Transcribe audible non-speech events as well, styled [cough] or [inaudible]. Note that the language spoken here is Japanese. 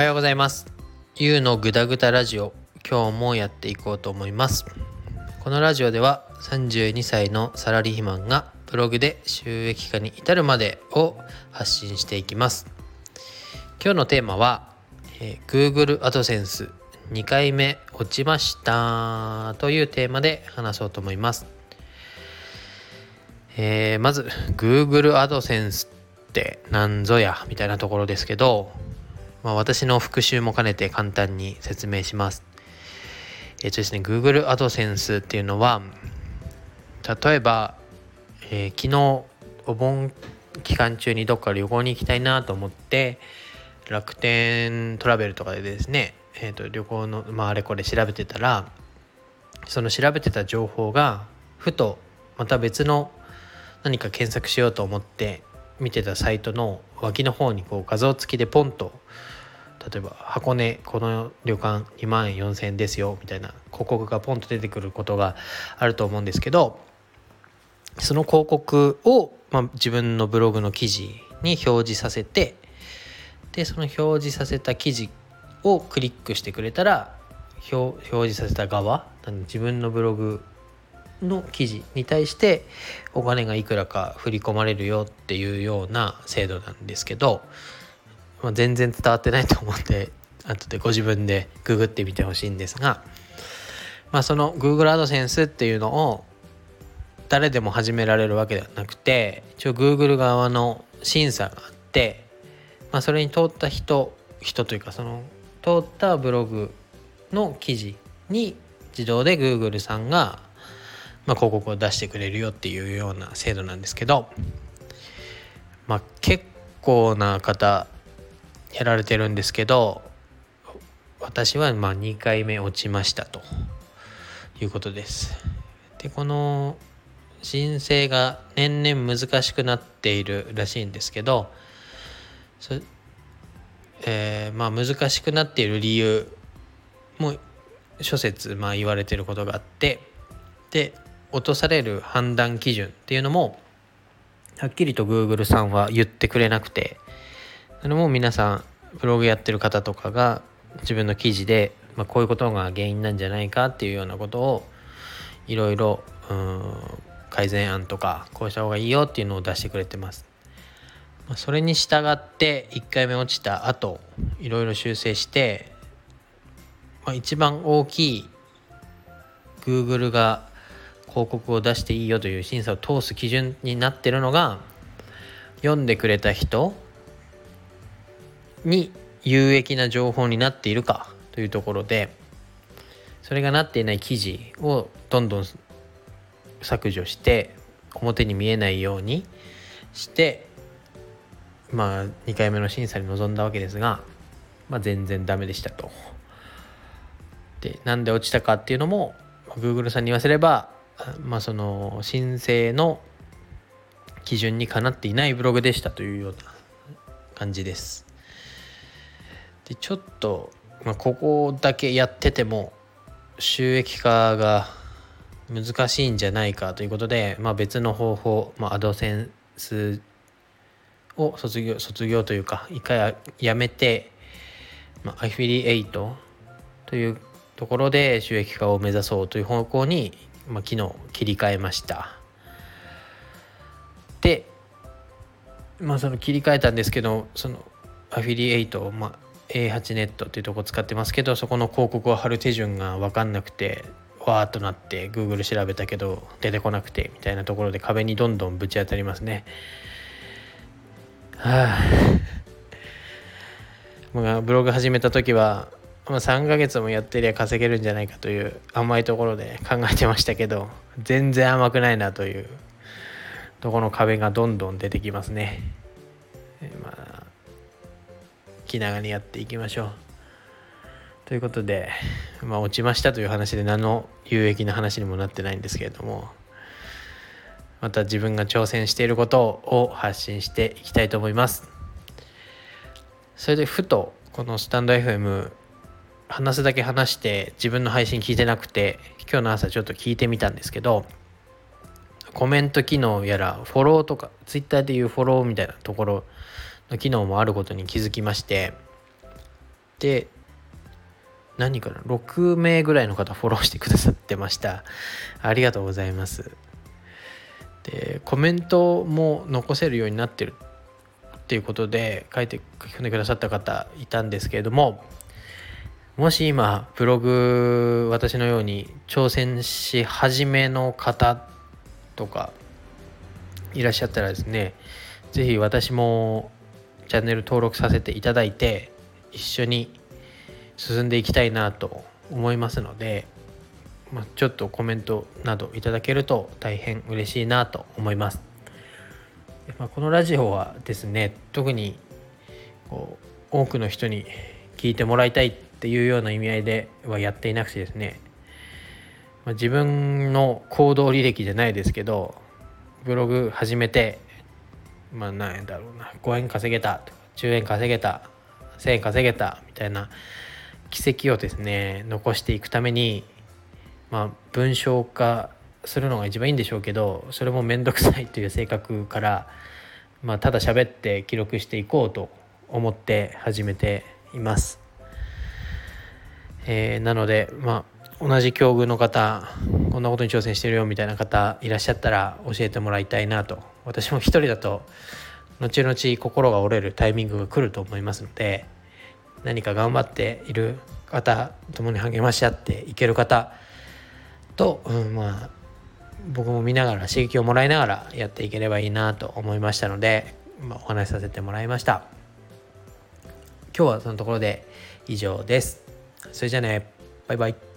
はようございます。ゆうのぐだぐだラジオ、今日もやっていこうと思います。このラジオでは32歳のサラリーマンがブログで収益化に至るまでを発信していきます。今日のテーマは、えー、Google AdSense 2回目落ちましたというテーマで話そうと思います。えー、まず Google AdSense って何ぞや？みたいなところですけど、まあ、私の復習も兼ねて簡単に説明します。えっ、ー、とですね、Google AdSense っていうのは、例えば、えー、昨日お盆期間中にどっか旅行に行きたいなと思って楽天トラベルとかでですね、えーと、旅行の、まあ、あれこれ調べてたらその調べてた情報がふとまた別の何か検索しようと思って見てたサイトの脇の方にこう画像付きでポンと例えば箱根この旅館2万4,000円ですよみたいな広告がポンと出てくることがあると思うんですけどその広告を、まあ、自分のブログの記事に表示させてでその表示させた記事をクリックしてくれたら表示させた側自分のブログの記事に対してお金がいくらか振り込まれるよっていうような制度なんですけど、まあ、全然伝わってないと思って後でご自分でググってみてほしいんですが、まあ、その Google AdSense っていうのを誰でも始められるわけではなくて一応 Google 側の審査があって、まあ、それに通った人人というかその通ったブログの記事に自動で Google さんがまあ、広告を出してくれるよっていうような制度なんですけど、まあ、結構な方やられてるんですけど私はまあ2回目落ちましたということです。でこの申請が年々難しくなっているらしいんですけどえー、まあ難しくなっている理由も諸説まあ言われてることがあってで落とされる判断基準っていうのもはっきりと Google さんは言ってくれなくてそれも皆さんブログやってる方とかが自分の記事で、まあ、こういうことが原因なんじゃないかっていうようなことをいろいろ改善案とかこうした方がいいよっていうのを出してくれてます。ま、それに従って1回目落ちた後いろいろ修正して、まあ、一番大きい Google が広告を出していいよという審査を通す基準になってるのが読んでくれた人に有益な情報になっているかというところでそれがなっていない記事をどんどん削除して表に見えないようにしてまあ2回目の審査に臨んだわけですが、まあ、全然ダメでしたと。でなんで落ちたかっていうのも Google さんに言わせればまあ、その申請の基準にかなっていないブログでしたというような感じです。でちょっと、まあ、ここだけやってても収益化が難しいんじゃないかということで、まあ、別の方法、まあ、アドセンスを卒業卒業というか一回やめて、まあ、アフィリエイトというところで収益化を目指そうという方向にまあ、昨日切り替えました。でまあその切り替えたんですけどそのアフィリエイト、まあ、A8 ネットっていうとこ使ってますけどそこの広告を貼る手順が分かんなくてわーっとなって Google 調べたけど出てこなくてみたいなところで壁にどんどんぶち当たりますねはあ [laughs] ブログ始めた時はま、3ヶ月もやってりゃ稼げるんじゃないかという甘いところで考えてましたけど全然甘くないなというとこの壁がどんどん出てきますね。まあ気長にやっていきましょう。ということで、まあ、落ちましたという話で何の有益な話にもなってないんですけれどもまた自分が挑戦していることを発信していきたいと思います。それでふとこのスタンド FM 話すだけ話して自分の配信聞いてなくて今日の朝ちょっと聞いてみたんですけどコメント機能やらフォローとか Twitter でいうフォローみたいなところの機能もあることに気づきましてで何かな6名ぐらいの方フォローしてくださってました。ありがとうございます。でコメントも残せるようになってるっていうことで書いて書き込んでくださった方いたんですけれどももし今ブログ私のように挑戦し始めの方とかいらっしゃったらですね是非私もチャンネル登録させていただいて一緒に進んでいきたいなと思いますので、まあ、ちょっとコメントなどいただけると大変嬉しいなと思います。まあ、このラジオはですね特にこう多くの人に聞いてもらいたいっていうような意味合いではやっていなくてですね、まあ、自分の行動履歴じゃないですけどブログ始めてまあ何円だろうな5円稼げたとか10円稼げた1000円稼げたみたいな奇跡をですね残していくためにまあ文章化するのが一番いいんでしょうけどそれも面倒くさいという性格から、まあ、ただ喋って記録していこうと思って始めています。えー、なのでまあ同じ境遇の方こんなことに挑戦してるよみたいな方いらっしゃったら教えてもらいたいなと。私も一人だと後々心が折れるタイミングが来ると思いますので何か頑張っている方共に励まし合っていける方と、うん、まあ僕も見ながら刺激をもらいながらやっていければいいなと思いましたので、まあ、お話しさせてもらいました。今日はそのところで以上です。それじゃあね。バイバイ。